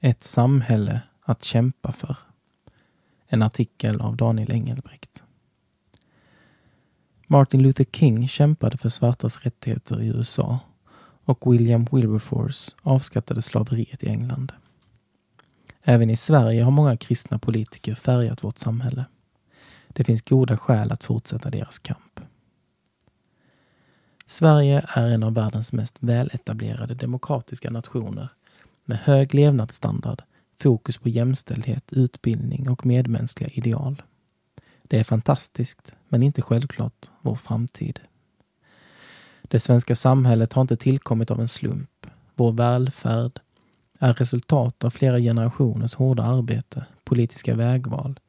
Ett samhälle att kämpa för. En artikel av Daniel Engelbrekt. Martin Luther King kämpade för svartas rättigheter i USA och William Wilberforce avskattade slaveriet i England. Även i Sverige har många kristna politiker färgat vårt samhälle. Det finns goda skäl att fortsätta deras kamp. Sverige är en av världens mest väletablerade demokratiska nationer med hög levnadsstandard, fokus på jämställdhet, utbildning och medmänskliga ideal. Det är fantastiskt, men inte självklart vår framtid. Det svenska samhället har inte tillkommit av en slump. Vår välfärd är resultat av flera generationers hårda arbete, politiska vägval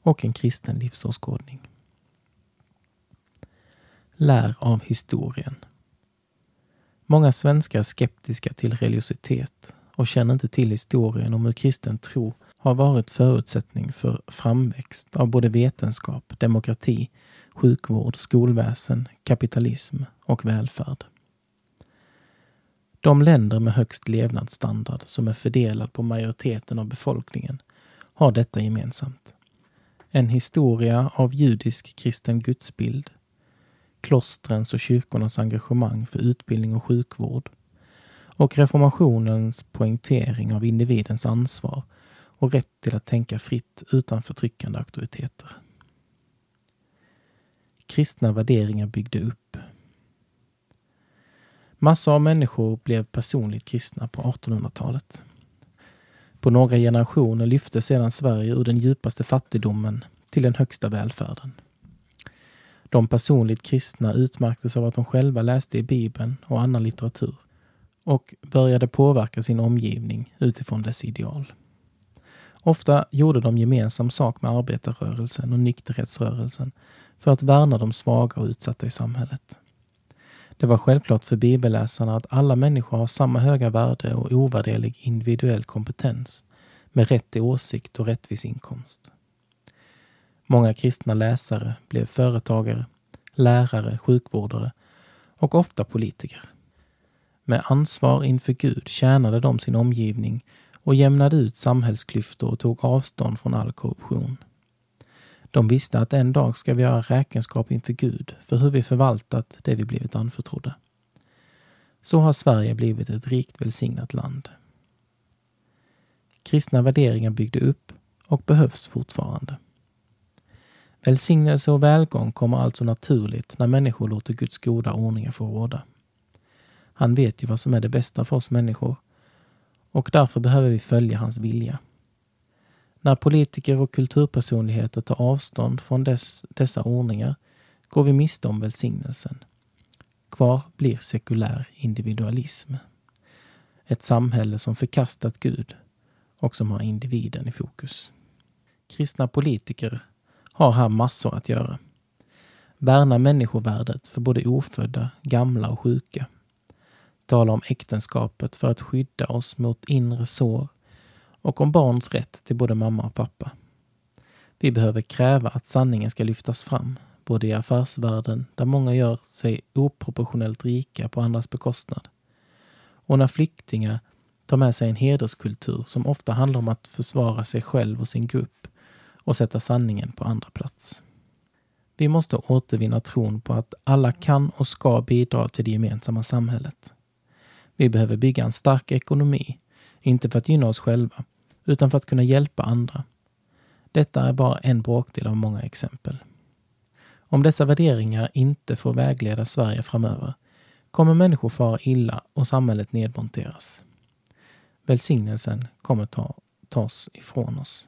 och en kristen livsåskådning. Lär av historien. Många svenskar är skeptiska till religiositet och känner inte till historien om hur kristen tro har varit förutsättning för framväxt av både vetenskap, demokrati, sjukvård, skolväsen, kapitalism och välfärd. De länder med högst levnadsstandard som är fördelad på majoriteten av befolkningen har detta gemensamt. En historia av judisk kristen gudsbild, klostrens och kyrkornas engagemang för utbildning och sjukvård och reformationens poängtering av individens ansvar och rätt till att tänka fritt utan förtryckande auktoriteter. Kristna värderingar byggde upp. Massor av människor blev personligt kristna på 1800-talet. På några generationer lyfte sedan Sverige ur den djupaste fattigdomen till den högsta välfärden. De personligt kristna utmärktes av att de själva läste i Bibeln och annan litteratur och började påverka sin omgivning utifrån dess ideal. Ofta gjorde de gemensam sak med arbetarrörelsen och nykterhetsrörelsen för att värna de svaga och utsatta i samhället. Det var självklart för bibelläsarna att alla människor har samma höga värde och ovärderlig individuell kompetens med rätt till åsikt och rättvis inkomst. Många kristna läsare blev företagare, lärare, sjukvårdare och ofta politiker. Med ansvar inför Gud tjänade de sin omgivning och jämnade ut samhällsklyftor och tog avstånd från all korruption. De visste att en dag ska vi göra räkenskap inför Gud för hur vi förvaltat det vi blivit anförtrodda. Så har Sverige blivit ett rikt välsignat land. Kristna värderingar byggde upp och behövs fortfarande. Välsignelse och välgång kommer alltså naturligt när människor låter Guds goda ordningar få råda. Han vet ju vad som är det bästa för oss människor och därför behöver vi följa hans vilja. När politiker och kulturpersonligheter tar avstånd från dess, dessa ordningar går vi miste om välsignelsen. Kvar blir sekulär individualism. Ett samhälle som förkastat Gud och som har individen i fokus. Kristna politiker har här massor att göra. Värna människovärdet för både ofödda, gamla och sjuka. Tala om äktenskapet för att skydda oss mot inre sår och om barns rätt till både mamma och pappa. Vi behöver kräva att sanningen ska lyftas fram, både i affärsvärlden där många gör sig oproportionellt rika på andras bekostnad och när flyktingar tar med sig en hederskultur som ofta handlar om att försvara sig själv och sin grupp och sätta sanningen på andra plats. Vi måste återvinna tron på att alla kan och ska bidra till det gemensamma samhället. Vi behöver bygga en stark ekonomi, inte för att gynna oss själva, utan för att kunna hjälpa andra. Detta är bara en bråkdel av många exempel. Om dessa värderingar inte får vägleda Sverige framöver kommer människor fara illa och samhället nedmonteras. Välsignelsen kommer ta, tas ifrån oss.